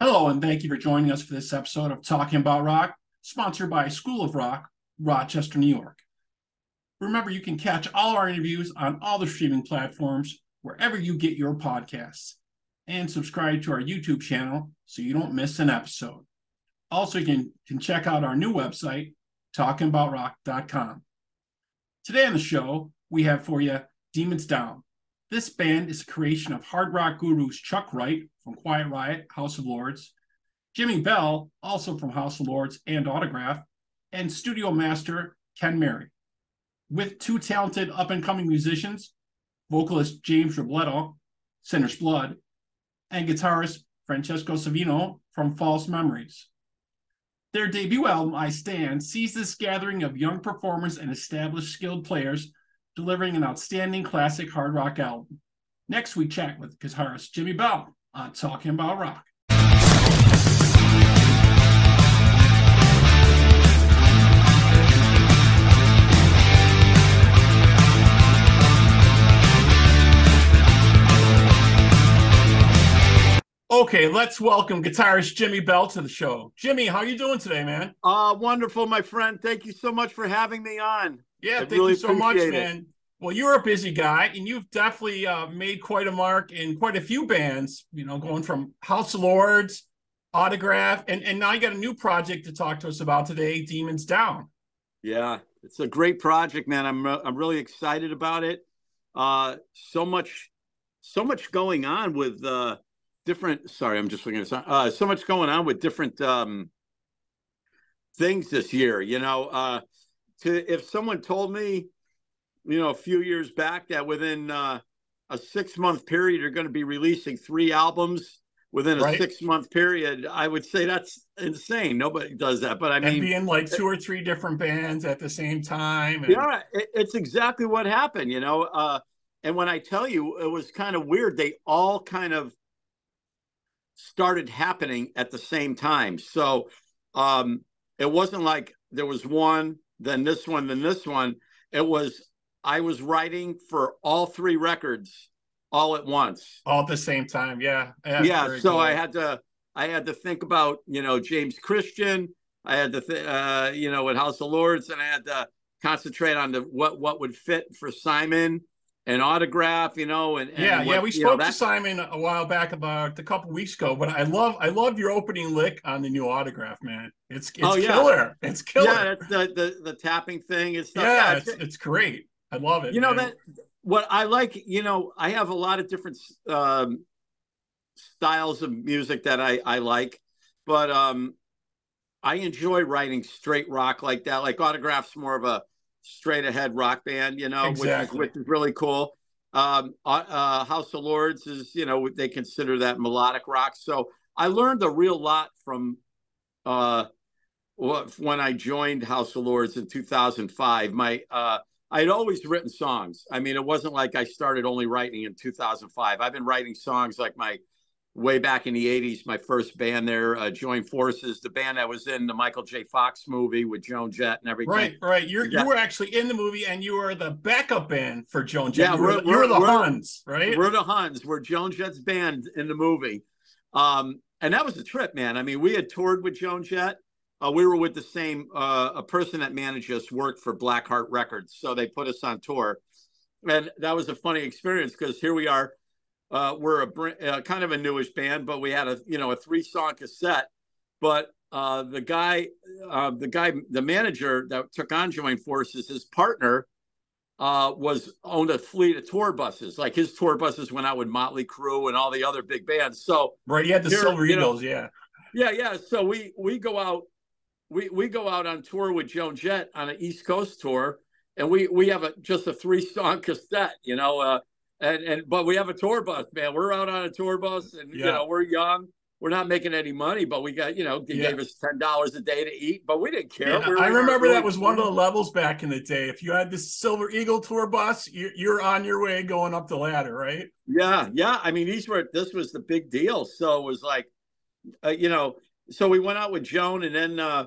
Hello, and thank you for joining us for this episode of Talking About Rock, sponsored by School of Rock, Rochester, New York. Remember, you can catch all our interviews on all the streaming platforms wherever you get your podcasts, and subscribe to our YouTube channel so you don't miss an episode. Also, you can, can check out our new website, talkingaboutrock.com. Today on the show, we have for you Demons Down. This band is a creation of hard rock gurus Chuck Wright from Quiet Riot, House of Lords, Jimi Bell, also from House of Lords and Autograph, and studio master Ken Mary. With two talented up and coming musicians, vocalist James Robledo, Sinner's Blood, and guitarist Francesco Savino from False Memories. Their debut album, I Stand, sees this gathering of young performers and established skilled players delivering an outstanding classic hard rock album. Next, we chat with guitarist Jimi Bell on Talking About Rock. Okay, let's welcome guitarist Jimi Bell to the show. Jimi, how are you doing today, man? Uh, wonderful, my friend. Thank you so much for having me on. Yeah, I thank really you so much, it. man. Well, you're a busy guy, and you've definitely uh, made quite a mark in quite a few bands. You know, going from House of Lords, Autograph, and and now you got a new project to talk to us about today, Demons Down. Yeah, it's a great project, man. I'm uh, I'm really excited about it. Uh, so much, so much going on with uh, different. Sorry, I'm just looking at uh, so much going on with different um, things this year. You know, uh, to if someone told me, you know, a few years back that within uh, a six month period you're going to be releasing three albums within a Right. six month period, I would say that's insane. Nobody does that, but I mean, and being like two or three different bands at the same time. and- yeah, it, it's exactly what happened, you know. Uh, and when I tell you, it was kind of weird. They all kind of started happening at the same time. So um, it wasn't like there was one, then this one, then this one. It was I was writing for all three records all at once. all at the same time. Yeah, yeah. yeah so cool. i had to i had to think about you know james christian i had to th- uh you know with house of lords and i had to concentrate on the what what would fit for simon and autograph you know and, and yeah, what, yeah. We you know, spoke to Simon a while back about a couple weeks ago, but I love, I love your opening lick on the new autograph, man. It's, it's Oh, yeah. killer. It's killer. yeah that's the, the the tapping thing and stuff yeah, it's- it's, it's great. I love it. you know man. that what i like you know i have a lot of different um styles of music that i i like but um i enjoy writing straight rock like that like autographs more of a straight ahead rock band you know Exactly. which, is, which is really cool um uh, uh house of lords is you know they consider that melodic rock so i learned a real lot from uh when i joined house of lords in 2005 my uh I'd always written songs. I mean, it wasn't like I started only writing in 2005. I've been writing songs like my way back in the 80s. My first band there, uh, Join Forces, the band that was in the Michael J. Fox movie with Joan Jett and everything. Right, right. You're Yeah. you were actually in the movie, and you were the backup band for Joan Jett. Yeah, you were, we're- the- you were the we're- Huns, right? We're the Huns. We're Joan Jett's band in the movie. Um, and that was a trip, man. I mean, we had toured with Joan Jett. Uh, we were with the same, uh, a person that managed us worked for Blackheart Records. So they put us on tour. And that was a funny experience because here we are. Uh, we're a uh, kind of a newish band, but we had a, you know, a three song cassette. But uh, the guy, uh, the guy, the manager that took on Join Forces, his partner, uh, was owned a fleet of tour buses. Like his tour buses went out with Motley Crue and all the other big bands. So right. You had the Here, Silver you know- Eagles, yeah. yeah, yeah. So we we go out, we we go out on tour with Joan Jett on an East Coast tour, and we we have a just a three song cassette, you know, uh, and and but we have a tour bus, man. We're out on a tour bus, and you know we're young. We're not making any money, but we got you know they Yeah. gave us ten dollars a day to eat, but we didn't care. Yeah, We were- I remember that was one of the levels back in the day. If you had this Silver Eagle tour bus, you, you're on your way going up the ladder, right? Yeah, yeah. I mean, these were this was the big deal. So it was like, uh, you know, so we went out with Joan, and then uh,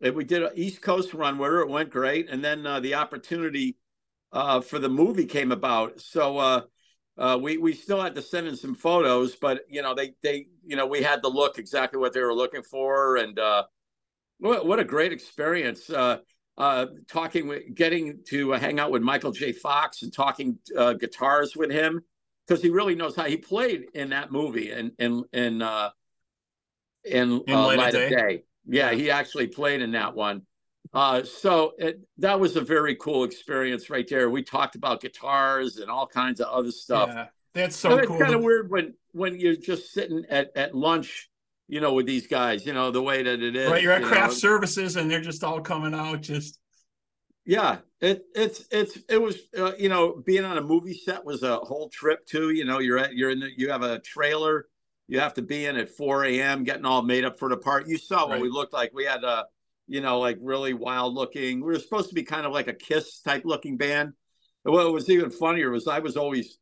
we did an East Coast run with her. It went great, and then uh, the opportunity uh, for the movie came about. So uh, uh, we we still had to send in some photos, but you know they they you know we had to look exactly what they were looking for, and uh, what what a great experience. Uh, uh, talking with, getting to hang out with Michael J. Fox and talking uh, guitars with him because he really knows how he played in that movie and in in uh, in, In uh, Light Light of Day? Day. Yeah, he actually played in that one. Uh, so it, that was a very cool experience right there. We talked about guitars and all kinds of other stuff. Yeah, that's So so it's kind of weird when when you're just sitting at, at lunch, you know, with these guys, you know, the way that it is. right, you're at you craft know. services and they're just all coming out. Just Yeah, it it's it's it was uh, you know being on a movie set was a whole trip too. You know, you're at you're in the, you have a trailer, you have to be in at 4 a.m. getting all made up for the part. You saw what Right. we looked like. We had a you know like really wild looking. We were supposed to be kind of like a Kiss type looking band. And what was even funnier was I was always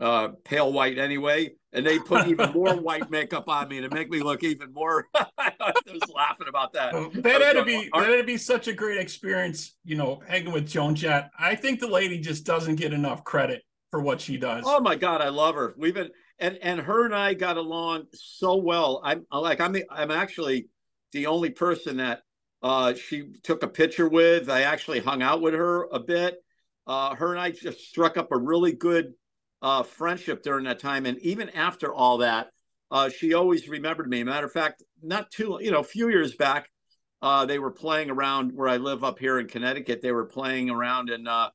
uh pale white anyway and they put even more white makeup on me to make me look even more i was laughing about that that had to be that had to be such a great experience. You know, hanging with Joan Jett. I think the lady just doesn't get enough credit for what she does. Oh my god, I love her. We've been and and her and I got along so well. I'm like I'm the, I'm actually the only person that uh she took a picture with. I actually hung out with her a bit. Uh her and I just struck up a really good uh friendship during that time and even after all that, uh she always remembered me. Matter of fact, not too you know, a few years back uh they were playing around where I live up here in Connecticut. They were playing around and uh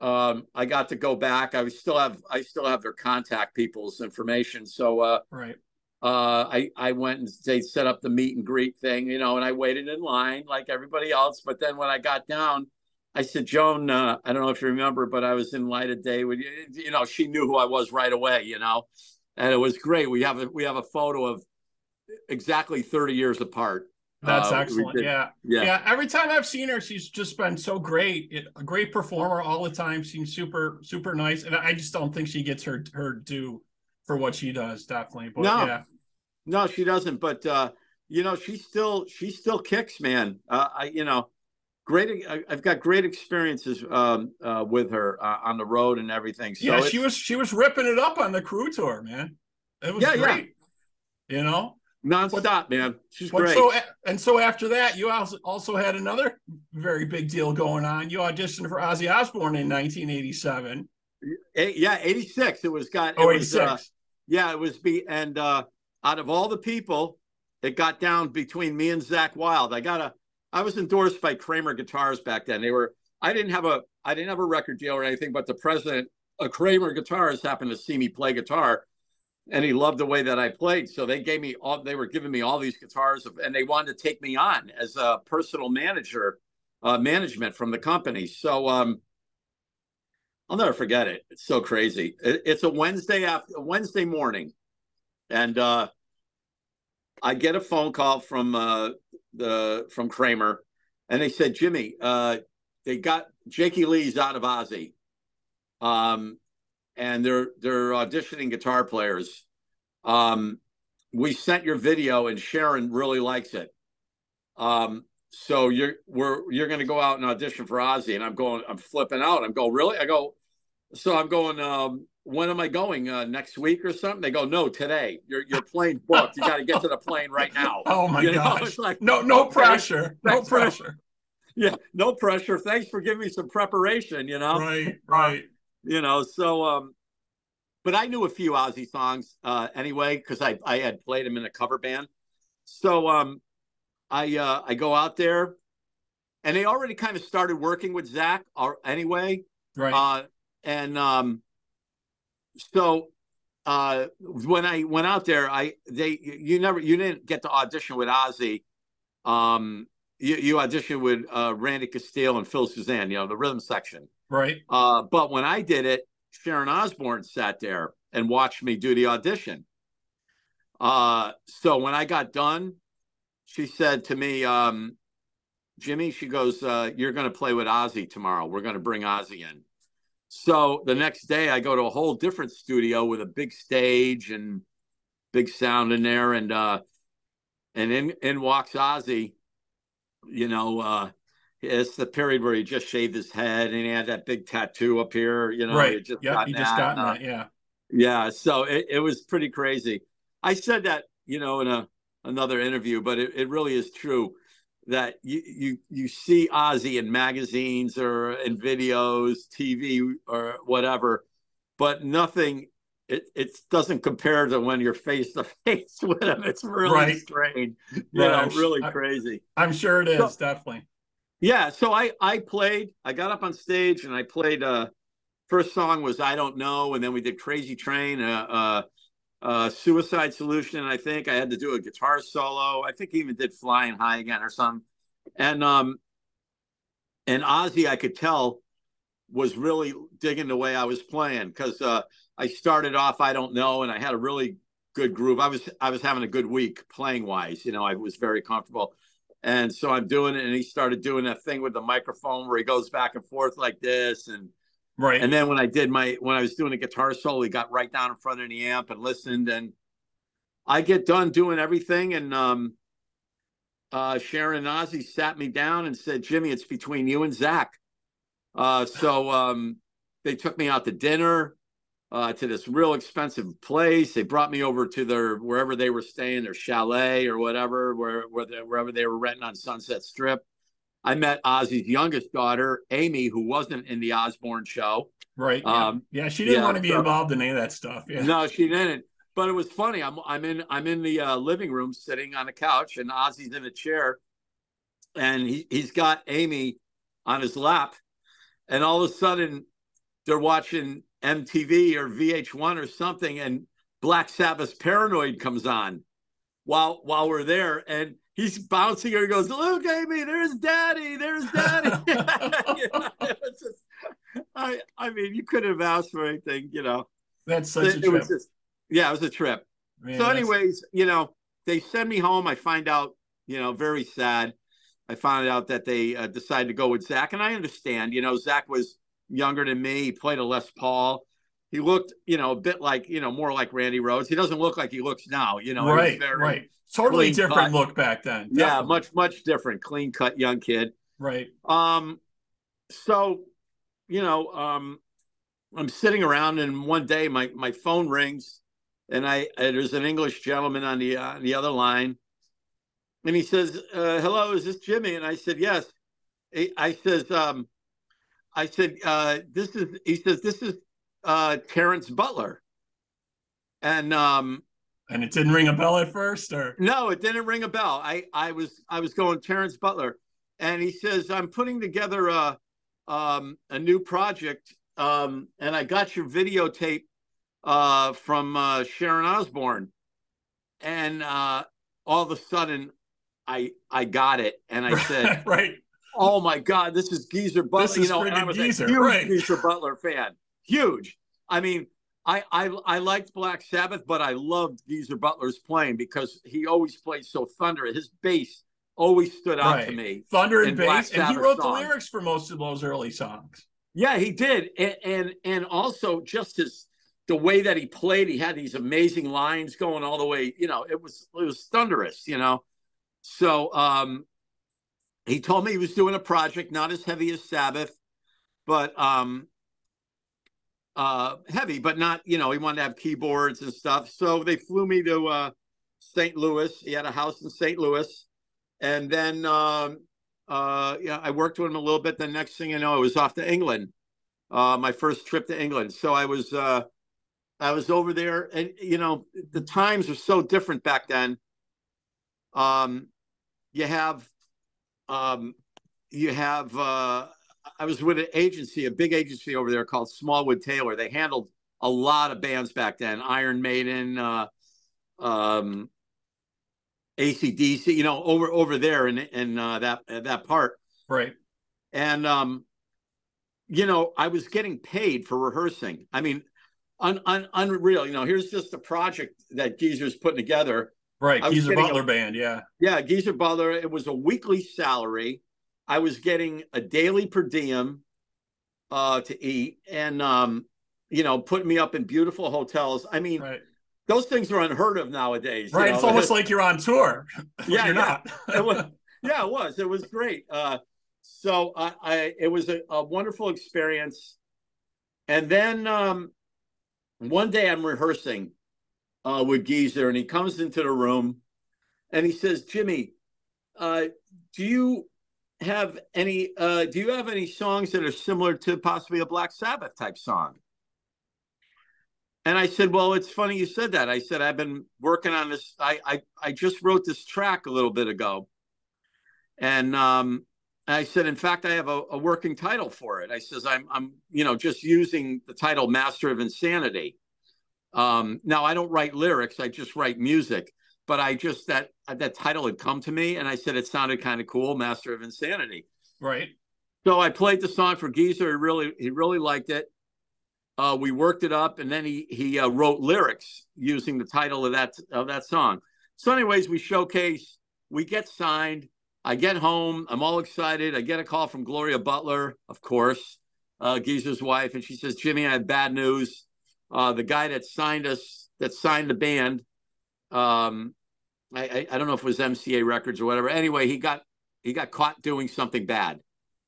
um, I got to go back. I still have I still have their contact people's information. So uh, Right. Uh, I I went and they set up the meet and greet thing, you know, and I waited in line like everybody else. But then when I got down, I said, Joan, uh, I don't know if you remember, but I was in light of day with you. You know, she knew who I was right away, you know, and it was great. We have a we have a photo of exactly thirty years apart. That's Uh, excellent. did- Yeah. Yeah. yeah. Every time I've seen her, she's just been so great. It, a great performer all the time. Seems super, super nice. And I just don't think she gets her her due for what she does. Definitely. But No. yeah. No, she doesn't. But uh, you know, she still she still kicks, man. Uh, I you know, great. I, I've got great experiences um, uh, with her uh, on the road and everything. So yeah, she was she was ripping it up on the crew tour, man. It was Yeah, yeah. You know, nonstop, man. She's great. so and so after that, you also also had another very big deal going on. You auditioned for Ozzy Osbourne in 1987. Eh, yeah, eighty six. It was got. It Oh, was, 86. uh, yeah, it was be and uh, out of all the people, it got down between me and Zakk Wylde. I got a. I was endorsed by Kramer Guitars back then. They were. I didn't have a. I didn't have a record deal or anything, but the president of Kramer Guitars happened to see me play guitar, and he loved the way that I played. So they gave me all. They were giving me all these guitars, and they wanted to take me on as a personal manager, uh, management from the company. So. um I'll never forget it. It's so crazy. It, it's a Wednesday after Wednesday morning, and uh, I get a phone call from uh, the from Kramer, and they said, Jimi, uh, they got Jakey Lee's out of Ozzy, um, and they're they're auditioning guitar players. Um, we sent your video, and Sharon really likes it. Um, so you're we're you're going to go out and audition for Ozzy, and I'm going. I'm flipping out. I'm going really. I go. So I'm going. Um, when am I going? Uh, next week or something? They go. No, today. Your your plane's booked. You got to get to the plane right now. Oh my You know, gosh! like, no, no okay, pressure. No pressure. Yeah, no pressure. Thanks for giving me some preparation. You know. Right, right. you know so um but i knew a few ozzy songs uh anyway because i i had played them in a cover band so um i uh i go out there and they already kind of started working with zakk or anyway Right. uh and um so uh when i went out there i they you never you didn't get to audition with ozzy um you, you auditioned with uh randy castillo and phil soussan you know the rhythm section right. uh, but when I did it, Sharon Osbourne sat there and watched me do the audition. Uh, so when I got done, she said to me, um, Jimi, she goes, uh, You're going to play with Ozzy tomorrow. We're going to bring Ozzy in. So the next day, I go to a whole different studio with a big stage and big sound in there. And, uh, and in, in walks Ozzy, you know, uh, it's the period where he just shaved his head and he had that big tattoo up here. You know, right? He just yep, he just got Uh, that. Yeah. yeah, so it, it was pretty crazy. I said that, you know, in a another interview, but it, it really is true that you you you see Ozzy in magazines or in videos, TV or whatever, but nothing it it doesn't compare to when you're face to face with him. It's really Right. strange. You Right, know, I'm- really I- crazy. I'm sure it is So- definitely. Yeah, so I I played. I got up on stage and I played. Uh, first song was I don't know, and then we did Crazy Train, uh, uh, uh, Suicide Solution. I think I had to do a guitar solo. I think he even did Flying High again or something. And um, and Ozzy, I could tell was really digging the way I was playing because uh, I started off I don't know, and I had a really good groove. I was I was having a good week playing wise. You know, I was very comfortable. And so I'm doing it, and he started doing that thing with the microphone where he goes back and forth like this, and Right. and then when I did my when I was doing a guitar solo, he got right down in front of the amp and listened, and I get done doing everything, and um, uh, Sharon Ozzy sat me down and said, "Jimi, it's between you and Zakk." Uh, so um, they took me out to dinner uh, to this real expensive place. They brought me over to their wherever they were staying, their chalet or whatever, where, where they, wherever they were renting on Sunset Strip. I met Ozzy's youngest daughter, Amy, who wasn't in the Osbourne show. right. Yeah. um, yeah. She didn't yeah, want to be so- involved in any of that stuff. Yeah. No, she didn't. But it was funny. I'm I'm in I'm in the uh, living room sitting on the couch, and Ozzy's in a chair, and he he's got Amy on his lap, and all of a sudden they're watching MTV or VH1 or something, and Black Sabbath's Paranoid comes on while while we're there, and he's bouncing her. He goes, "Look, Amy, there's Daddy, there's Daddy." You know, just, I I mean, you couldn't have asked for anything, you know That's such a it, it trip. was just yeah it was a trip Man, so that's- anyways you know they send me home i find out you know very sad i found out that they uh, decided to go with zakk and i understand you know zakk was younger than me he played a les paul he looked you know a bit like you know more like randy rhoads he doesn't look like he looks now you know right. right. Totally different cut. look back then. yeah much much different clean cut young kid Right. um, so you know, um, I'm sitting around, and one day my my phone rings, and I there's an English gentleman on the uh, on the other line, and he says, uh, "Hello, is this Jimi?" And I said, "Yes." He- I says, um, "I said uh, this is." He says, "This is uh, Terence Butler," and um, And it didn't ring a bell at first, or no, it didn't ring a bell. I I was I was going Terence Butler, and he says I'm putting together a um, a new project, um, and I got your videotape uh, from uh, Sharon Osbourne, and uh, all of a sudden, I I got it, and I said, right. "Oh my God, this is Geezer Butler!" This is you know, I was Geezer, a huge right. Geezer Butler fan, huge. I mean, I, I I liked Black Sabbath, but I loved Geezer Butler's playing because he always played so thunderous. His bass always stood out to me. Thunder and bass, and he wrote songs. the lyrics for most of those early songs. Yeah, he did, and and, and also just his the way that he played. He had these amazing lines going all the way. You know, it was it was thunderous. You know, so um, he told me he was doing a project not as heavy as Sabbath, but um, uh, heavy, but not. You know, he wanted to have keyboards and stuff. So they flew me to uh, St. Louis. He had a house in St. Louis, and then um, uh, yeah, I worked with him a little bit. The next thing you know, I was off to England. Uh, my first trip to England. So I was uh, I was over there, and you know the times were so different back then. Um, you have, um, you have. Uh, I was with an agency, a big agency over there called Smallwood Taylor. They handled a lot of bands back then: Iron Maiden, uh, um, ACDC. You know, over over there in in uh, that that part Right. and um you know i was getting paid for rehearsing i mean un, un, unreal you know here's just a project that geezer's putting together Right. Geezer getting a- Butler Band. Yeah. yeah geezer butler it was a weekly salary i was getting a daily per diem uh to eat and um you know putting me up in beautiful hotels i mean Right. those things are unheard of nowadays you Right. know? It's almost like you're on tour. Yeah, you're yeah. not. It was- yeah, it was. It was great. Uh, so I, I it was a, a wonderful experience. And then um, one day I'm rehearsing uh, with Geezer, and he comes into the room, and he says, "Jimi, uh, do you have any? Uh, do you have any songs that are similar to possibly a Black Sabbath type song?" And I said, "Well, it's funny you said that." I said, "I've been working on this. I I, I just wrote this track a little bit ago, and um, I said, in fact, I have a, a, working title for it. I says, I'm, I'm, you know, just using the title Master of Insanity. Um, now I don't write lyrics; I just write music. But I just that that title had come to me, and I said it sounded kind of cool, Master of Insanity. Right. So I played the song for Geezer. He really, he really liked it. Uh, we worked it up, and then he he uh, wrote lyrics using the title of that of that song. So, anyways, we showcase. We get signed I get home, I'm all excited. I get a call from Gloria Butler, of course, uh, Geezer's wife, and she says, Jimi, I have bad news. Uh, the guy that signed us, that signed the band, um, I, I, I, don't know if it was MCA Records or whatever. Anyway, he got he got caught doing something bad.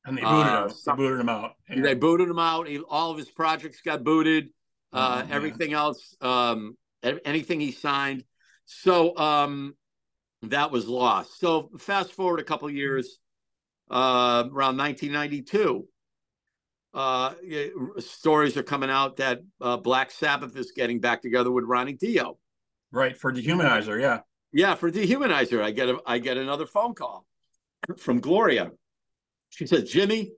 And they booted uh, him. They booted him out. Yeah. They booted him out. He, all of his projects got booted. Uh, oh, everything else, um, anything he signed. So um, that was lost. So fast forward a couple years, uh, around 1992, uh, stories are coming out that uh, Black Sabbath is getting back together with Ronnie Dio. Right for Dehumanizer, yeah. Yeah, for Dehumanizer, I get a, I get another phone call from Gloria. She says, "Jimi,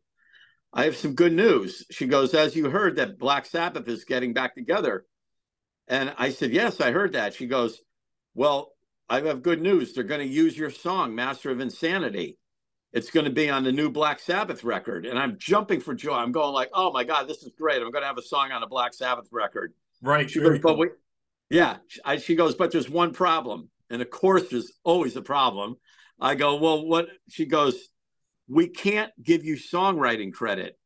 I have some good news." She goes, "As you heard, that Black Sabbath is getting back together," and I said, "Yes, I heard that." She goes, "Well, I have good news. They're going to use your song, Master of Insanity. It's going to be on the new Black Sabbath record. And I'm jumping for joy. I'm going like, oh my God, this is great. I'm going to have a song on a Black Sabbath record. Right. She goes, but we, yeah. I, she goes, but there's one problem. And of course, there's always a problem. I go, well, what? She goes, we can't give you songwriting credit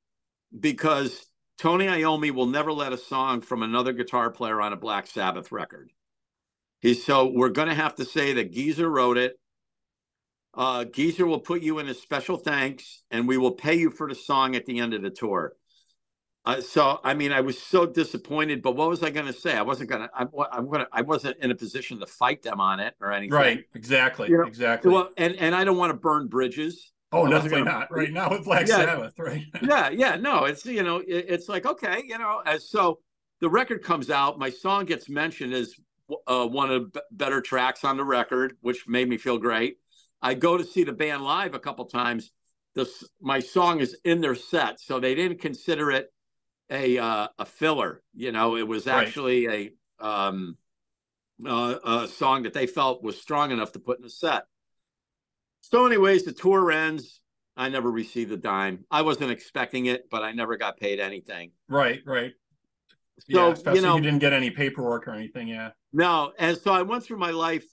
because Tony Iommi will never let a song from another guitar player on a Black Sabbath record. He's so we're going to have to say that Geezer wrote it. Uh, Geezer will put you in a special thanks, and we will pay you for the song at the end of the tour. Uh, so, I mean, I was so disappointed. But what was I going to say? I wasn't going to. I'm, going to. I wasn't in a position to fight them on it or anything. Right. Exactly. You know? Exactly. Well, and and I don't want to burn bridges. Oh, definitely not. Right now with Black yeah, Sabbath, right? yeah, yeah. No, it's you know, it, it's like okay, you know, as so the record comes out, my song gets mentioned as uh, one of the better tracks on the record, which made me feel great. I go to see the band live a couple times. This my song is in their set, so they didn't consider it a uh, a filler. You know, it was actually right. a um, uh, a song that they felt was strong enough to put in the set. So, anyways, the tour ends. I never received a dime. I wasn't expecting it, but I never got paid anything. Right, right. So yeah, you know, you didn't get any paperwork or anything. Yeah. No, and so I went through my life.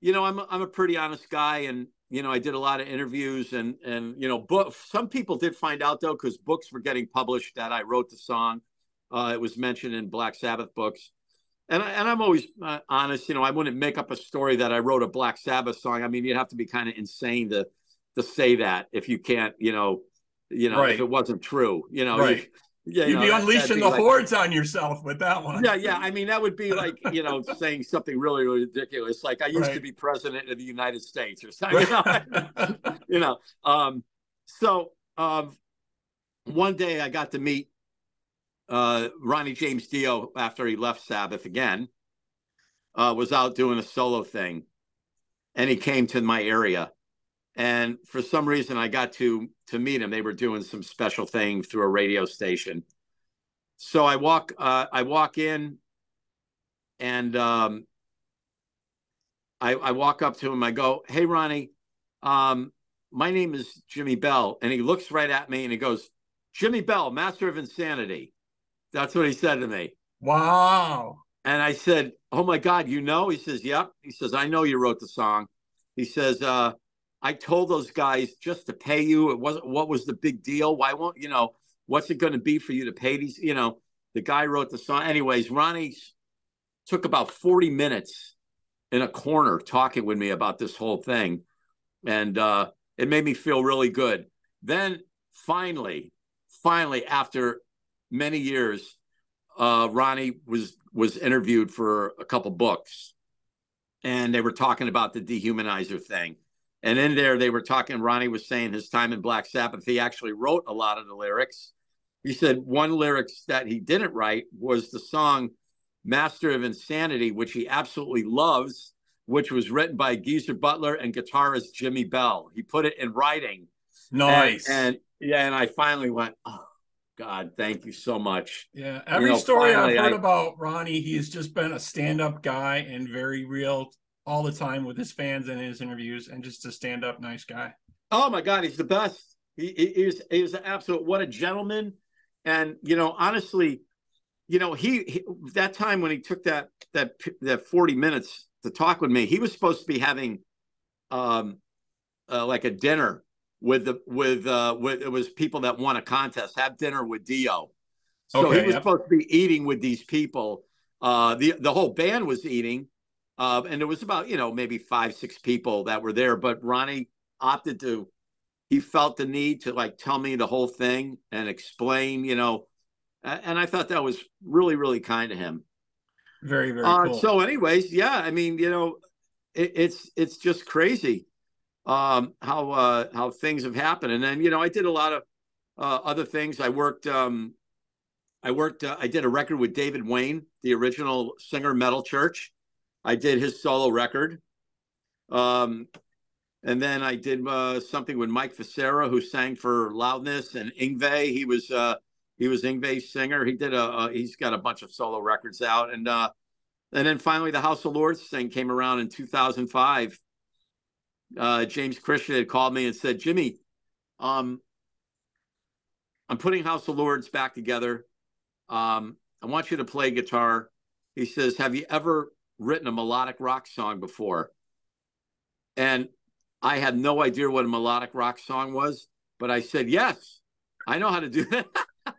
You know, I'm a, I'm a pretty honest guy, and you know, I did a lot of interviews, and and you know, book. Some people did find out though, because books were getting published that I wrote the song. Uh, it was mentioned in Black Sabbath books, and I, and I'm always uh, honest. You know, I wouldn't make up a story that I wrote a Black Sabbath song. I mean, you'd have to be kind of insane to to say that if you can't, you know, you know, right. if it wasn't true. You know, right. Yeah, you'd know, be unleashing the like, hordes on yourself with that one. Yeah, yeah. I mean, that would be like you know saying something really, really ridiculous. Like I used right. to be president of the United States or something. You know, you know. Um, so um, one day I got to meet uh, Ronnie James Dio after he left Sabbath again. Uh, was out doing a solo thing, and he came to my area and for some reason i got to to meet him. They were doing some special thing through a radio station. So i walk uh, i walk in and um, I, I walk up to him. I go hey ronnie um, my name is jimi bell. And he looks right at me and he goes jimi bell master of insanity. That's what he said to me. Wow. And i said oh my god you know? He says yep. He says i know you wrote the song. He says uh, I told those guys just to pay you. It wasn't what was the big deal. Why won't you know? What's it going to be for you to pay these? You know, the guy wrote the song. Anyways, Ronnie took about forty minutes in a corner talking with me about this whole thing, and uh, it made me feel really good. then finally, finally, after many years, uh, Ronnie was was interviewed for a couple books, and they were talking about the dehumanizer thing. And in there, they were talking. Ronnie was saying his time in Black Sabbath. He actually wrote a lot of the lyrics. He said one lyrics that he didn't write was the song "Master of Insanity," which he absolutely loves, which was written by Geezer Butler and guitarist Jimi Bell. He put it in writing. Nice. And, and yeah, and I finally went, oh, God, thank you so much. Yeah, every you know, story I've heard I, about Ronnie, he's just been a stand-up guy and very real all the time with his fans and his interviews, and just a stand-up nice guy. Oh my God, he's the best. He, he, he was he was an absolute what a gentleman, and you know honestly, you know he, he that time when he took that that that forty minutes to talk with me, he was supposed to be having um uh, like a dinner with the with uh with it was people that won a contest have dinner with dio so okay, he was yep. supposed to be eating with these people uh the the whole band was eating uh and there was about you know maybe five six people that were there but ronnie opted to he felt the need to like tell me the whole thing and explain you know and i thought that was really really kind of him very very uh, cool. so anyways yeah i mean you know it, it's it's just crazy um, how uh, how things have happened. And then you know I did a lot of uh, other things. I worked um, I worked uh, I did a record with David Wayne, the original singer Metal Church. I did his solo record. Um, and then I did uh, something with Mike Vescera, who sang for Loudness, and Yngwie. He was uh, he was Yngwie's singer. He did a uh, he's got a bunch of solo records out, and uh, and then finally the House of Lords thing came around in 2005, uh, James Christian had called me and said, Jimi, um, I'm putting House of Lords back together. Um, I want you to play guitar. He says, Have you ever written a melodic rock song before? And I had no idea what a melodic rock song was, but I said, Yes, I know how to do that.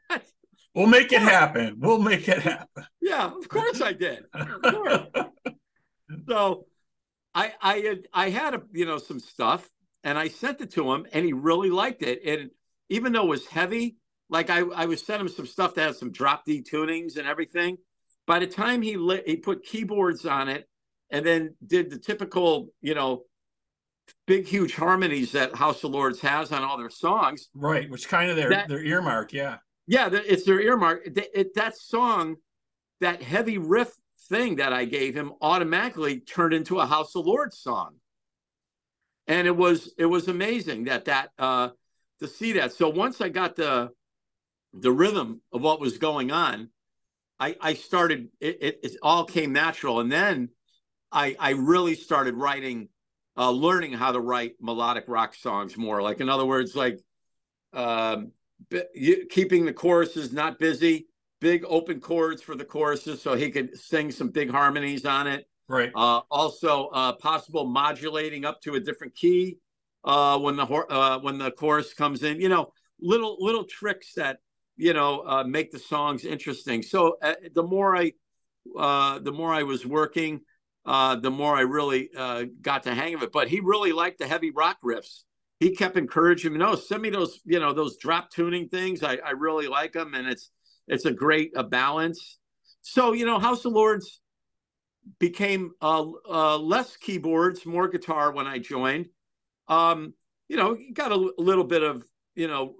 we'll make it happen. We'll make it happen. Yeah, of course I did. Course. so I I had I had a, you know some stuff and I sent it to him and he really liked it. And even though it was heavy, like I I was sending him some stuff that had some drop D tunings and everything. By the time he lit, he put keyboards on it and then did the typical, you know, big huge harmonies that House of Lords has on all their songs. Right, which kind of their that, their earmark, yeah. Yeah, it's their earmark. It, it, that song, that heavy riff thing that I gave him automatically turned into a House of Lords song. And it was it was amazing that that uh, to see that. So once I got the the rhythm of what was going on, I I started it, it, it all came natural, and then I I really started writing, uh, learning how to write melodic rock songs more. Like in other words, like um, keeping the choruses not busy big open chords for the choruses so he could sing some big harmonies on it. Right. Uh, also, uh, possible modulating up to a different key uh, when the uh, when the chorus comes in. You know, little little tricks that you know uh, make the songs interesting. So uh, the more I the more I was working, the more I really got the hang of it. But he really liked the heavy rock riffs. He kept encouraging me, no, send me those, you know, those drop tuning things. I, I really like them, and it's it's a great a balance. So you know, House of Lords became uh, uh, less keyboards, more guitar when I joined. Um, you know, got a little bit of you know,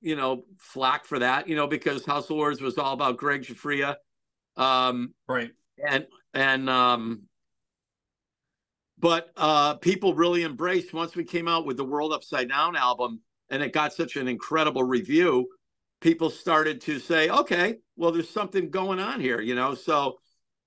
you know, flack for that, you know, because House of Lords was all about Greg Giuffria. Um, right. And and um, but uh, people really embraced once we came out with the World Upside Down album, and it got such an incredible review people started to say, okay, well, there's something going on here, you know. So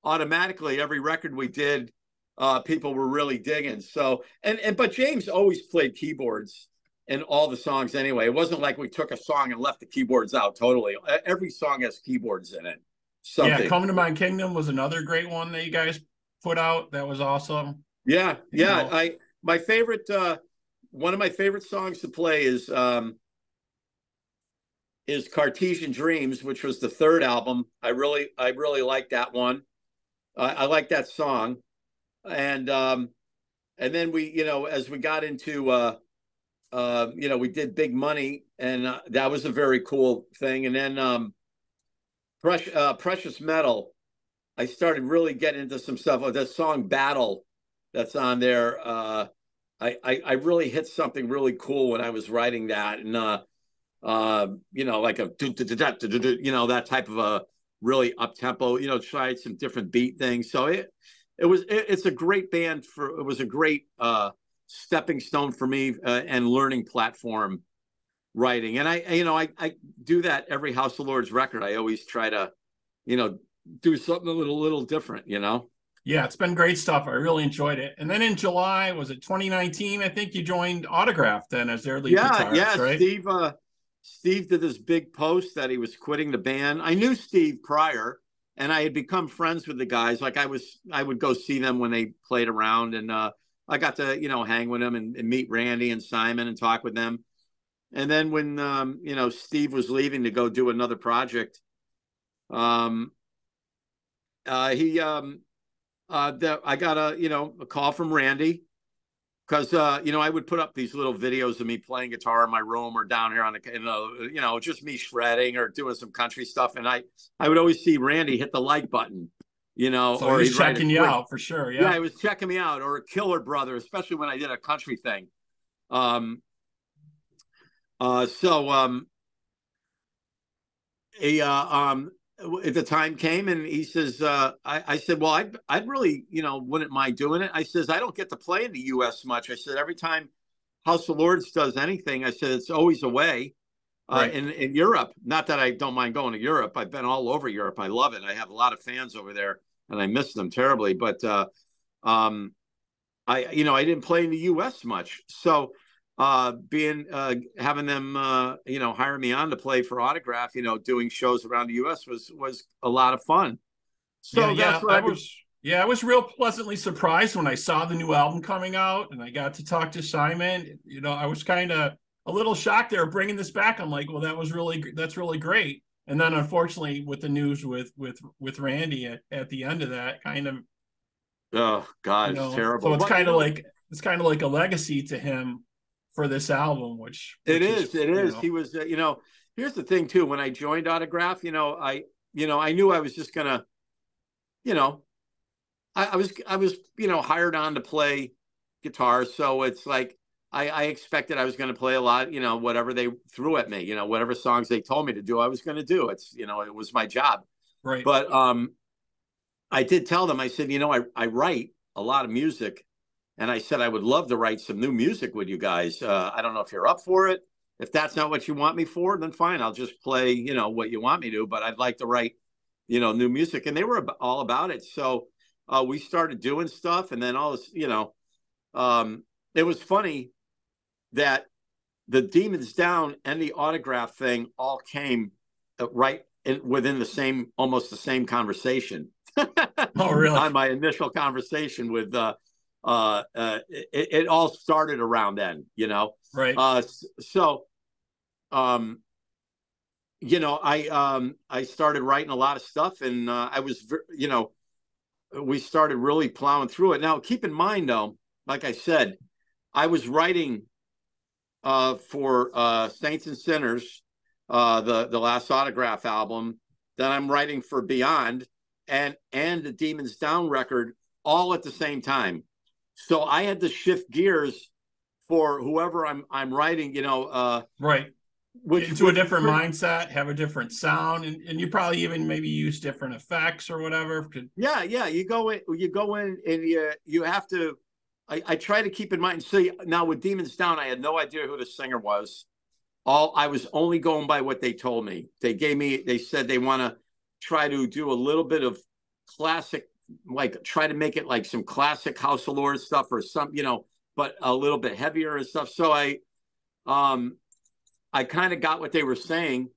automatically, every record we did, uh, people were really digging. So and and but James always played keyboards in all the songs anyway. It wasn't like we took a song and left the keyboards out totally. Every song has keyboards in it. Something. Yeah, "Come to My Kingdom" was another great one that you guys put out. That was awesome. Yeah, yeah. You know. I my favorite uh one of my favorite songs to play is um is Cartesian Dreams, which was the third album. I really, I really like that one. Uh, I like that song, and um, and then we, you know, as we got into uh, uh, you know, we did Big Money, and uh, that was a very cool thing. And then um, Precious, uh, Precious Metal, I started really getting into some stuff. Oh, that song Battle that's on there. Uh, I, I, I really hit something really cool when I was writing that, and uh, uh, you know, like a you know that type of a really up tempo. You know, tried some different beat things. So it it was it, it's a great band for it was a great uh, stepping stone for me uh, and learning platform writing. And I you know I I do that every House of Lords record. I always try to you know do something a little little different. You know. Yeah, it's been great stuff. I really enjoyed it. And then in July, was it 2019? I think you joined Autograph then as their lead yeah, guitarist, yeah. right? Steve, uh, Steve did this big post that he was quitting the band. I knew Steve prior, and I had become friends with the guys. Like I was, I would go see them when they played around, and uh, I got to you know hang with them and, and, meet Randy and Simon and talk with them. And then when um, you know Steve was leaving to go do another project, um, uh, he um, uh, that I got a you know a call from Randy because uh, you know I would put up these little videos of me playing guitar in my room or down here on the you know just me shredding or doing some country stuff, and I I would always see Randy hit the like button, you know, so or he's checking you out for sure. Yeah, yeah, he was checking me out, or a Killer Brother, especially when I did a country thing. Um, uh, so um, a uh, um, the time came and he says, uh, I, I, said, well, I'd, I'd really, you know, wouldn't mind doing it. I says, I don't get to play in the U.S. much. I said, every time House of Lords does anything, I said, it's always away uh, right. in, in Europe. Not that I don't mind going to Europe. I've been all over Europe. I love it. I have a lot of fans over there and I miss them terribly. But, uh, um, I, you know, I didn't play in the U.S. much. So, uh, being uh, having them uh, you know hire me on to play for autograph you know doing shows around the us was was a lot of fun so yeah, yeah I, I was yeah i was real pleasantly surprised when i saw the new album coming out and i got to talk to simon you know i was kind of a little shocked they were bringing this back i'm like well that was really that's really great and then unfortunately with the news with with with randy at, at the end of that kind of oh god you know, it's terrible so it's kind of like it's kind of like a legacy to him for this album, which, which it is, is it is. Know. He was, uh, you know, here's the thing too. When I joined Autograph, you know, I, you know, I knew I was just gonna, you know, I, I was, I was, you know, hired on to play guitar, so it's like I, I expected I was going to play a lot, you know, whatever they threw at me, you know, whatever songs they told me to do, I was going to do. It's, you know, it was my job. Right. But um, I did tell them, I said, you know, I, I write a lot of music and I said I would love to write some new music with you guys. Uh, I don't know if you're up for it. If that's not what you want me for, then fine. I'll just play, you know, what you want me to. But I'd like to write, you know, new music, and they were all about it. So uh, we started doing stuff, and then all this, you know, um, it was funny that the Demons Down and the autograph thing all came uh, right in, within the same, almost the same conversation. oh, really? On my initial conversation with uh, uh, uh, it, it, all started around then, you know. Right. Uh, so, um, you know, I um, I started writing a lot of stuff, and uh, I was, you know, we started really plowing through it. Now, keep in mind, though, like I said, I was writing uh, for uh, Saints and Sinners, uh, the the last autograph album. that I'm writing for Beyond and and the Demons Down record all at the same time. So I had to shift gears for whoever I'm I'm writing, you know, uh, right. Which, into which, a different mindset, have a different sound, and, and you probably even maybe use different effects or whatever. Yeah, yeah. You go in, you go in, and you you have to. I, I try to keep in mind. See, now with Demons Down, I had no idea who the singer was. All I was only going by what they told me. They gave me. They said they want to try to do a little bit of classic like try to make it like some classic House of Lords stuff or some, you know, but a little bit heavier and stuff. So I, um, I kind of got what they were saying,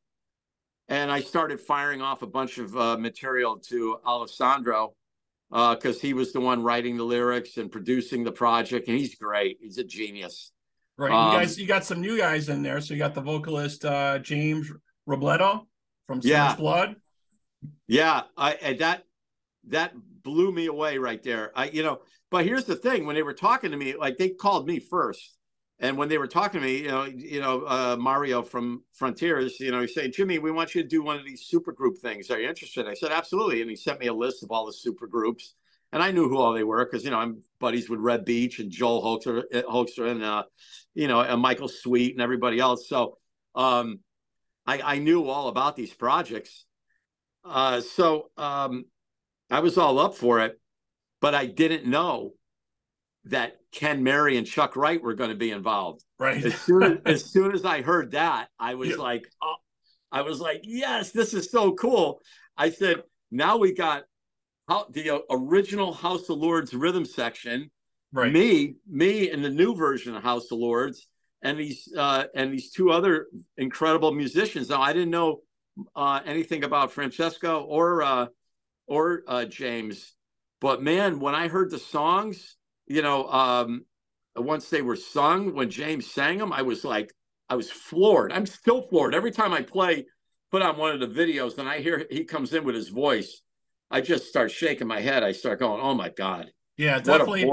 and I started firing off a bunch of uh, material to Alessandro because uh, he was the one writing the lyrics and producing the project, and he's great. He's a genius. Right, um, you guys, you got some new guys in there. So you got the vocalist uh, James Robledo from yeah. Blood. Yeah, I that that blew me away right there. I, you know, but here's the thing: when they were talking to me, like they called me first, and when they were talking to me, you know, you know, uh, Mario from Frontiers, you know, he's saying, Jimi, we want you to do one of these super group things. Are you interested? I said, absolutely. And he sent me a list of all the super groups. And I knew who all they were because, you know, I'm buddies with Reb Beach and Joel Hoekstra, Hoekstra and, uh, you know, and Michael Sweet and everybody else. So um, I, I knew all about these projects. Uh, so um, I was all up for it, but I didn't know that Ken Mary and Chuck Wright were going to be involved. Right. As soon as, as soon as I heard that, I was yeah. like, oh, I was like, yes, this is so cool. I said, now we got how, the original House of Lords rhythm section. Right. Me, me, and the new version of House of Lords, and these uh, and these two other incredible musicians. Now I didn't know uh, anything about Francesco or uh, or uh, James, but man, when I heard the songs, you know, um, once they were sung, when James sang them, I was like, I was floored. I'm still floored every time I play, put on one of the videos, and I hear he comes in with his voice. I just start shaking my head. I start going, "Oh my god!" Yeah, definitely,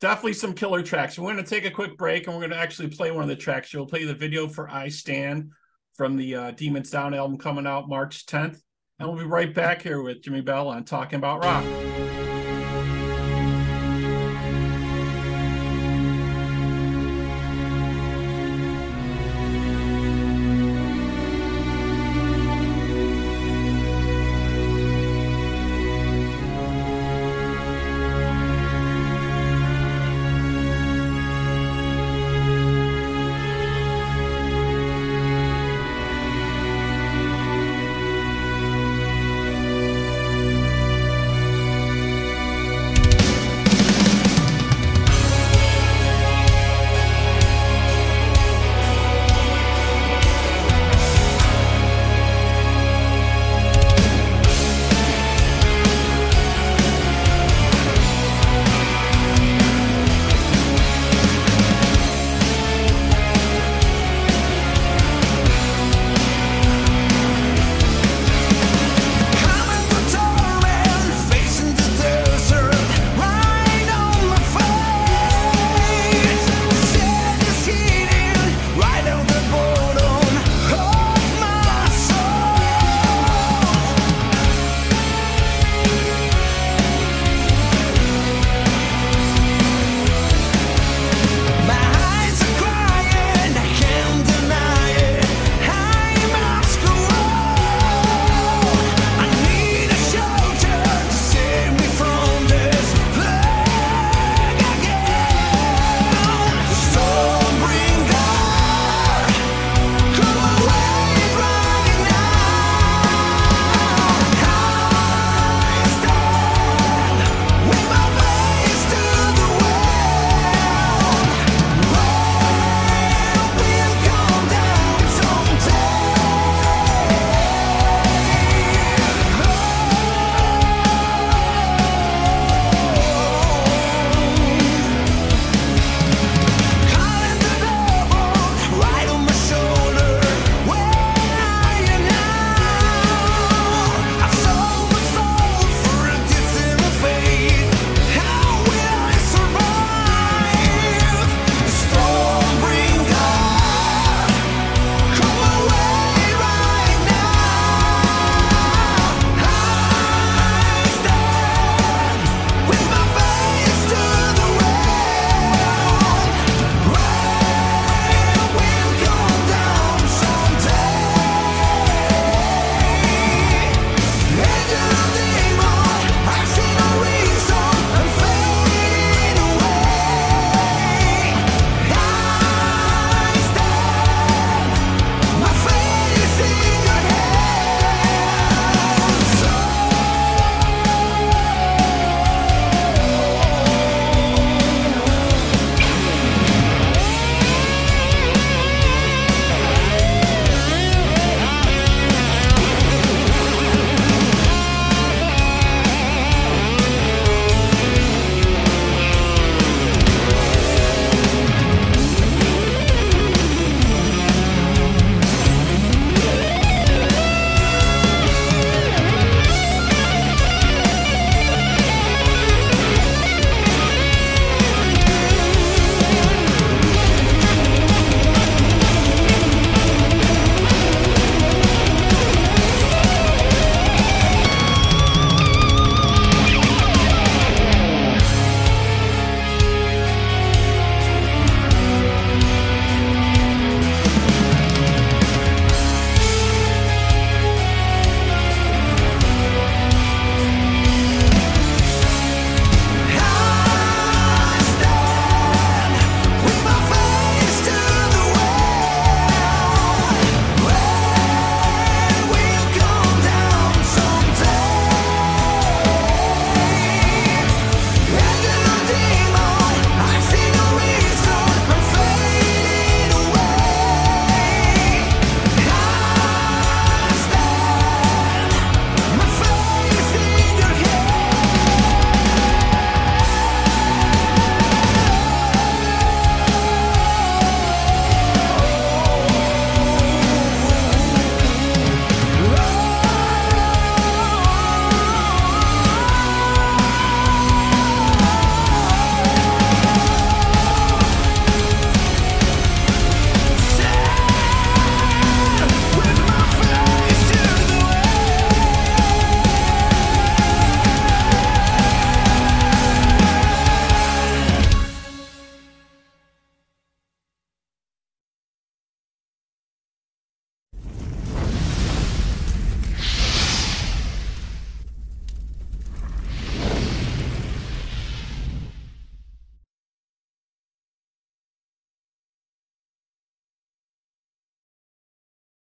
definitely some killer tracks. We're going to take a quick break, and we're going to actually play one of the tracks. You'll play the video for "I Stand" from the uh, Demons Down album coming out March 10th, and we'll be right back here with Jimi Bell on Talking About Rock.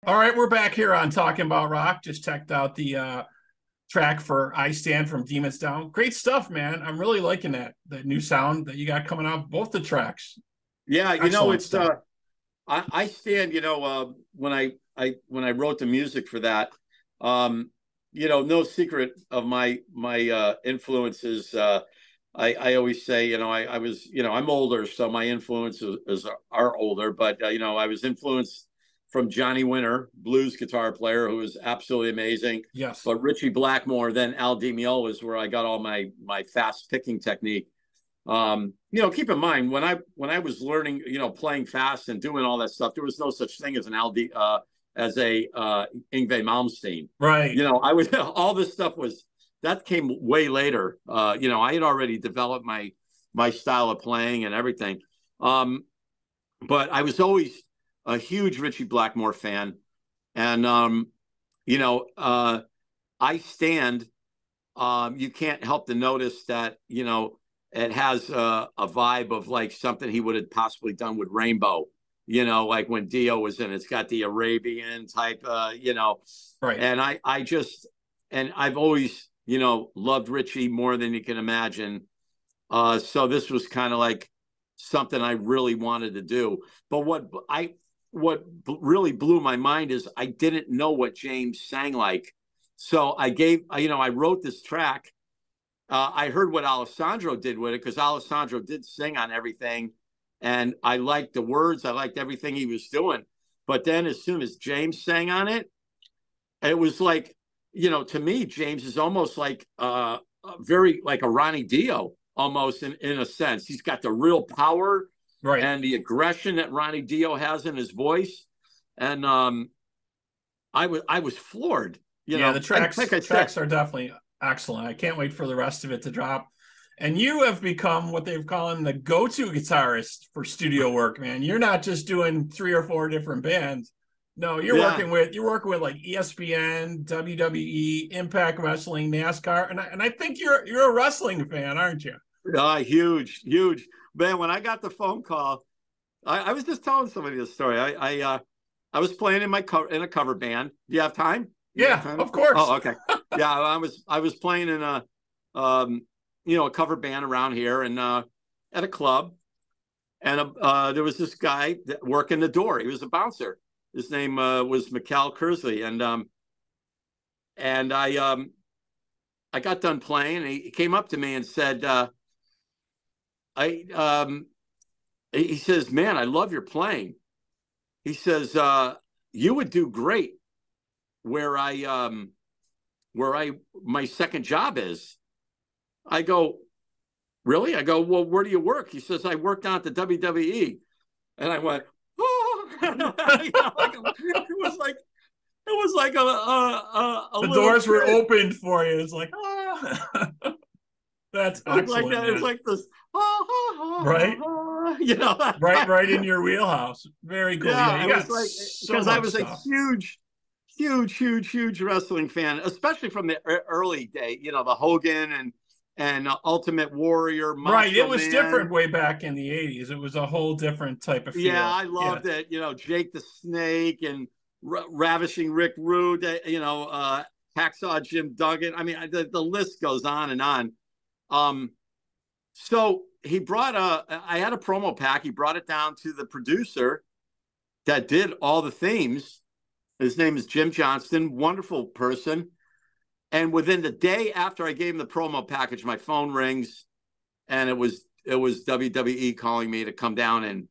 All right, we're back here on Talking About Rock. Just checked out the uh, track for I Stand from Demons Down. Great stuff, man. I'm really liking that that new sound that you got coming out, both the tracks. Yeah, you Excellent know, it's stuff. uh I, I stand, you know, uh when I I when I wrote the music for that, um, you know, no secret of my my uh influences uh I, I always say, you know, I, I was, you know, I'm older, so my influences are older, but, uh, you know, I was influenced from Johnny Winter, blues guitar player who was absolutely amazing. Yes. But Ritchie Blackmore, then Al Di Meola was where I got all my my fast picking technique. Um, you know, keep in mind when I when I was learning, you know, playing fast and doing all that stuff, there was no such thing as an Al Di uh, as a uh, Yngwie Malmsteen. Right. You know, I was all this stuff was that came way later. Uh, you know, I had already developed my my style of playing and everything. Um, but I was always a huge Ritchie Blackmore fan, and um, you know, uh, I stand. Um, you can't help to notice that you know it has a, a vibe of like something he would have possibly done with Rainbow. You know, like when Dio was in, it's got the Arabian type, uh, you know, right. And I, I just, and I've always, you know, loved Ritchie more than you can imagine. Uh, so this was kind of like something I really wanted to do. But what I what really blew my mind is I didn't know what James sang like. So I gave, you know, I wrote this track. Uh, I heard what Alessandro did with it because Alessandro did sing on everything. And I liked the words, I liked everything he was doing. But then as soon as James sang on it, it was like, you know, to me, James is almost like uh, very like a Ronnie Dio almost in, in a sense. He's got the real power right. and the aggression that Ronnie Dio has in his voice. And um, I was I was floored. You yeah, know, the tracks like tracks are definitely excellent. I can't wait for the rest of it to drop. And you have become what they've called the go-to guitarist for studio work, man. You're not just doing three or four different bands. No, you're yeah. working with you're working with like ESPN, WWE, Impact Wrestling, NASCAR, and I, and I think you're you're a wrestling fan, aren't you? Uh, huge, huge man, when I got the phone call, I, I was just telling somebody this story. I I, uh, I was playing in my cover in a cover band. Do you have time? You yeah, have time? of course. Oh, okay. yeah, I was I was playing in a um you know a cover band around here and uh at a club, and uh, uh there was this guy that working the door. He was a bouncer. His name uh, was Mikhail Kersley, and um and I um I got done playing. And he came up to me and said. I um he says, "Man, I love your playing." He says, uh, "You would do great where I um where I my second job is." I go, "Really?" I go, "Well, where do you work?" He says, "I worked down at the WWE," and I went, "Oh!" it was like it was like a, a, a the doors were opened for you. It's like, oh. That's excellent. Like that. It's like this, right? You know, right, right in your wheelhouse. Very cool. Yeah, yeah was like because so I was stuff. a huge, huge, huge, huge wrestling fan, especially from the early day. You know, the Hogan and and uh, Ultimate Warrior. Macho right, it was Man. different way back in the '80s. It was a whole different type of feel. Yeah, I loved yeah. it. You know, Jake the Snake and R- Ravishing Rick Rude. You know, uh, Hacksaw Jim Duggan. I mean, the, the list goes on and on. Um, so he brought a, I had a promo pack. He brought it down to the producer that did all the themes. His name is Jim Johnston, wonderful person. And within the day after I gave him the promo package, my phone rings, and it was it was WWE calling me to come down and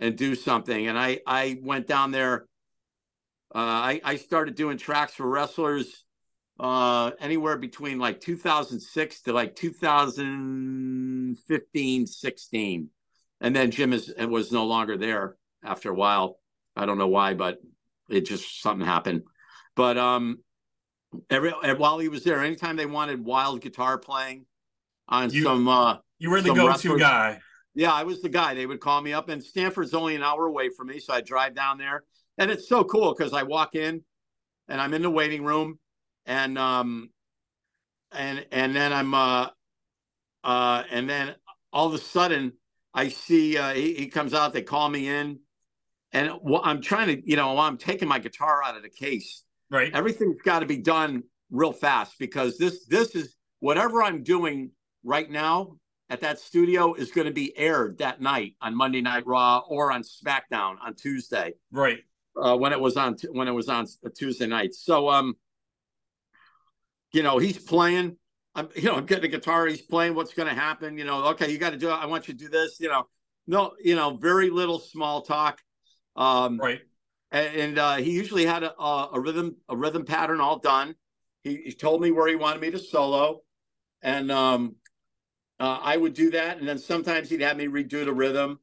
and do something. And I I went down there. Uh, I I started doing tracks for wrestlers uh anywhere between like 2006 to like 2015 16 and then jim is was no longer there after a while. I don't know why but it just something happened. But um every while he was there anytime they wanted wild guitar playing on you, some uh you were the go-to guy. Yeah i was the guy. They would call me up and Stamford's only an hour away from me so i drive down there. And it's so cool because i walk in and i'm in the waiting room and um and and then I'm uh uh and then all of a sudden I see uh he, he comes out, they call me in, and I'm trying to, you know, I'm taking my guitar out of the case. Right. Everything's got to be done real fast because this this is whatever I'm doing right now at that studio is going to be aired that night on Monday Night Raw or on SmackDown on Tuesday. Right. Uh, when it was on when it was on Tuesday night. So um, you know, he's playing. I'm you know I'm getting a guitar. He's playing. What's going to happen? You know, okay, you got to do it. I want you to do this. You know, no, you know, very little small talk. Um, right. And, and uh, he usually had a, a, rhythm a rhythm pattern all done. He, he told me where he wanted me to solo, and um, uh, I would do that. And then sometimes he'd have me redo the rhythm.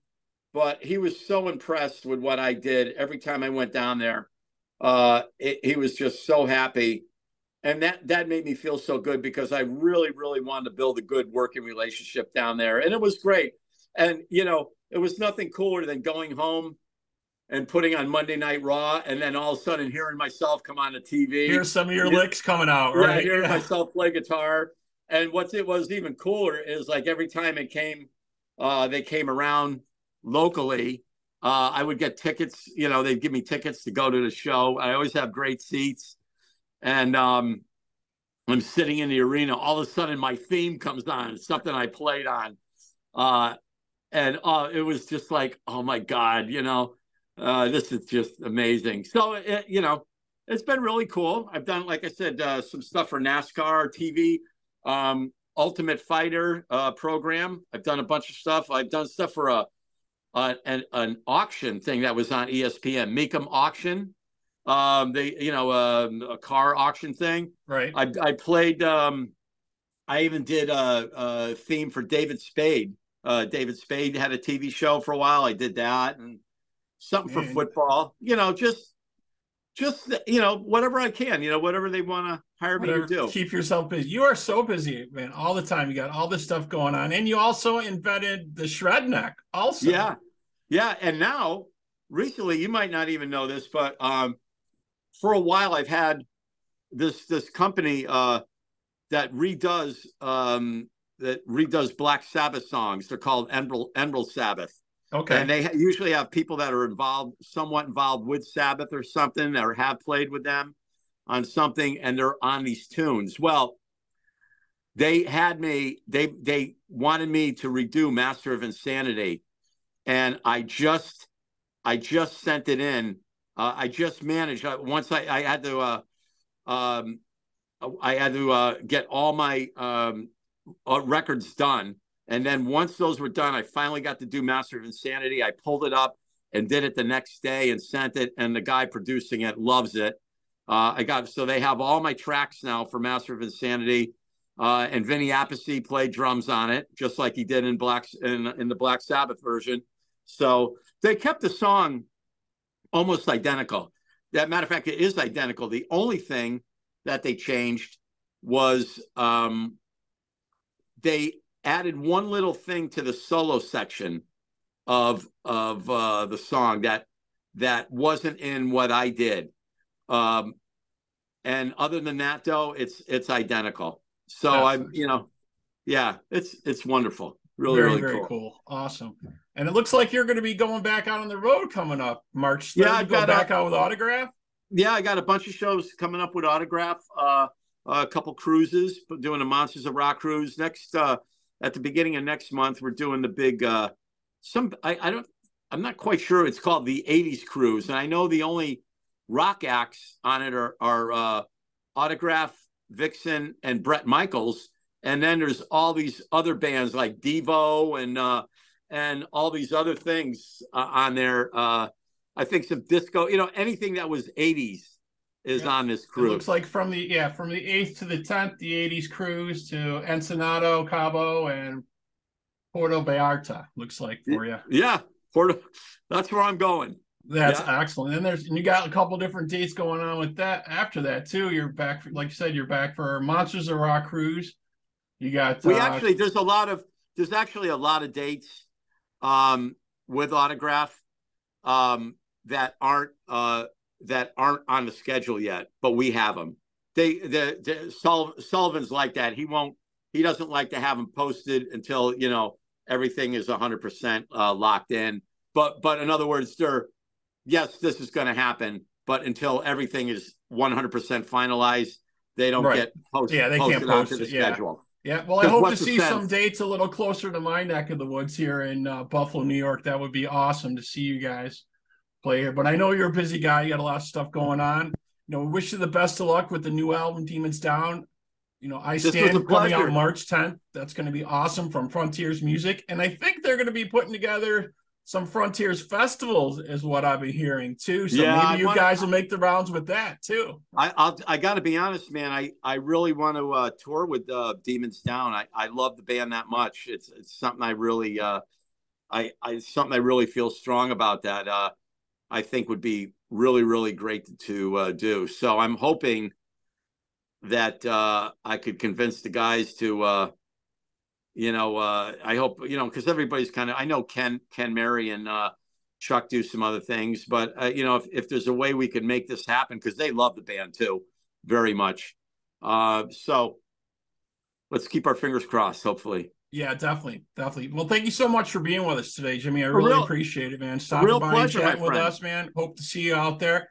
But he was so impressed with what I did every time I went down there. Uh, it, he was just so happy and that that made me feel so good because I really really wanted to build a good working relationship down there. And it was great. And you know it was nothing cooler than going home and putting on Monday Night Raw and then all of a sudden hearing myself come on the TV here's some of your licks coming out right? yeah, hearing myself play guitar. And what it was even cooler is like every time it came uh they came around locally uh, I would get tickets, you know, they'd give me tickets to go to the show. I always have great seats and um, I'm sitting in the arena. All of a sudden, my theme comes on. It's something I played on, uh, and uh, it was just like, oh my god, you know, uh, this is just amazing. So, it, you know, it's been really cool. I've done, like I said, uh, some stuff for NASCAR TV, um, Ultimate Fighter uh, program. I've done a bunch of stuff. I've done stuff for a, a an, an auction thing that was on ESPN, Mecum Auction um they you know um, a car auction thing. Right. I i played um i even did a, a theme for david spade. Uh david spade had a tv show for a while. I did that and something Man. for football you know just just you know whatever i can you know whatever they want to hire whatever, me to do. Keep yourself busy. You are so busy man all the time. You got all this stuff going on. And you also invented the shred neck also. Yeah. Yeah. And now recently you might not even know this but um for a while I've had this this company uh, that redoes um, that redoes Black Sabbath songs. They're called Emerald, Emerald Sabbath. Okay. And they usually have people that are involved, somewhat involved with Sabbath or something, or have played with them on something, and they're on these tunes. Well, they had me. They they wanted me to redo Master of Insanity, and I just I just sent it in uh, I just managed uh, once I, I had to uh, um, I had to uh, get all my um, uh, records done, and then once those were done, I finally got to do Master of Insanity. I pulled it up and did it the next day and sent it, and the guy producing it loves it. Uh, I got so they have all my tracks now for Master of Insanity. And Vinny Appice played drums on it, just like he did in Black in, in the Black Sabbath version. So they kept the song almost identical. That matter of fact, it is identical. The only thing that they changed was um, they added one little thing to the solo section of of uh, the song that that wasn't in what I did. Um, and other than that, though, it's it's identical. So I'm, you know, yeah, it's it's wonderful. Really, very, really very cool. cool. Awesome. And it looks like you're going to be going back out on the road coming up March 3rd. Yeah, I go back a, out with autograph. Yeah, I got a bunch of shows coming up with autograph. Uh, a couple cruises, doing the Monsters of Rock cruise next. Uh, at the beginning of next month, we're doing the big. Uh, some I, I don't. I'm not quite sure. It's called the '80s cruise, and I know the only rock acts on it are, are uh, autograph, Vixen, and Bret Michaels and then there's all these other bands like Devo and uh, and all these other things uh, on there. Uh, I think some disco, you know, anything that was 80s is yeah. on this cruise. It looks like from the yeah from the 8th to the 10th, the 80s cruise to Ensenado, Cabo, and Puerto Vallarta. Looks like for you. Yeah, Puerto. That's where I'm going. That's yeah. excellent. And there's and you got a couple different dates going on with that. After that too, you're back. For, like you said, you're back for Monsters of Rock cruise. You got we uh, actually there's a lot of there's actually a lot of dates um, with autograph um, that aren't uh, that aren't on the schedule yet, but we have them. They the, the Sullivan's like that. He won't. He doesn't like to have them posted until you know everything is 100% uh, locked in. But but in other words, they're yes, this is going to happen, but until everything is 100% finalized, they don't Right. get posted, Yeah, they can't posted onto post the it, yeah. schedule. Yeah, well, I hope to see some dates a little closer to my neck of the woods here in uh, Buffalo, New York. That would be awesome to see you guys play here. But I know you're a busy guy. You got a lot of stuff going on. You know, wish you the best of luck with the new album, Demons Down. You know, I This stand coming out. March 10th. That's going to be awesome from Frontiers Music, and I think they're going to be putting together some Frontiers festivals, is what I've been hearing too. So Yeah, I maybe you wanna- guys will make the rounds with that too. I I'll, I got to be honest, man. I I really want to uh, tour with uh, Demons Down. I I love the band that much. It's it's something I really uh, I I something I really feel strong about. That uh, I think would be really really great to uh, do. So I'm hoping that uh, I could convince the guys to. Uh, you know, uh, I hope you know because everybody's kind of. I know Ken, Ken, Mary, and uh, Chuck do some other things, but uh, you know, if if there's a way we could make this happen, because they love the band too, very much. Uh, so let's keep our fingers crossed. Hopefully, Yeah, definitely, definitely. Well, thank you so much for being with us today, Jimi. I A really real- appreciate it, man. Stopping real by pleasure, chatting with friend. us, man. Hope to see you out there.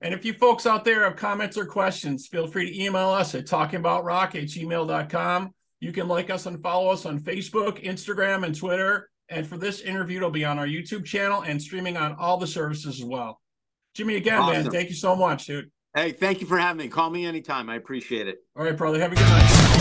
And if you folks out there have comments or questions, feel free to email us at talkingboutrock at gmail.com. You can like us and follow us on Facebook, Instagram, and Twitter. And for this interview, it'll be on our YouTube channel and streaming on all the services as well. Jimi, again, man, thank you so much, dude. hey, thank you for having me. Call me anytime. I appreciate it. All right, brother. Have a good night.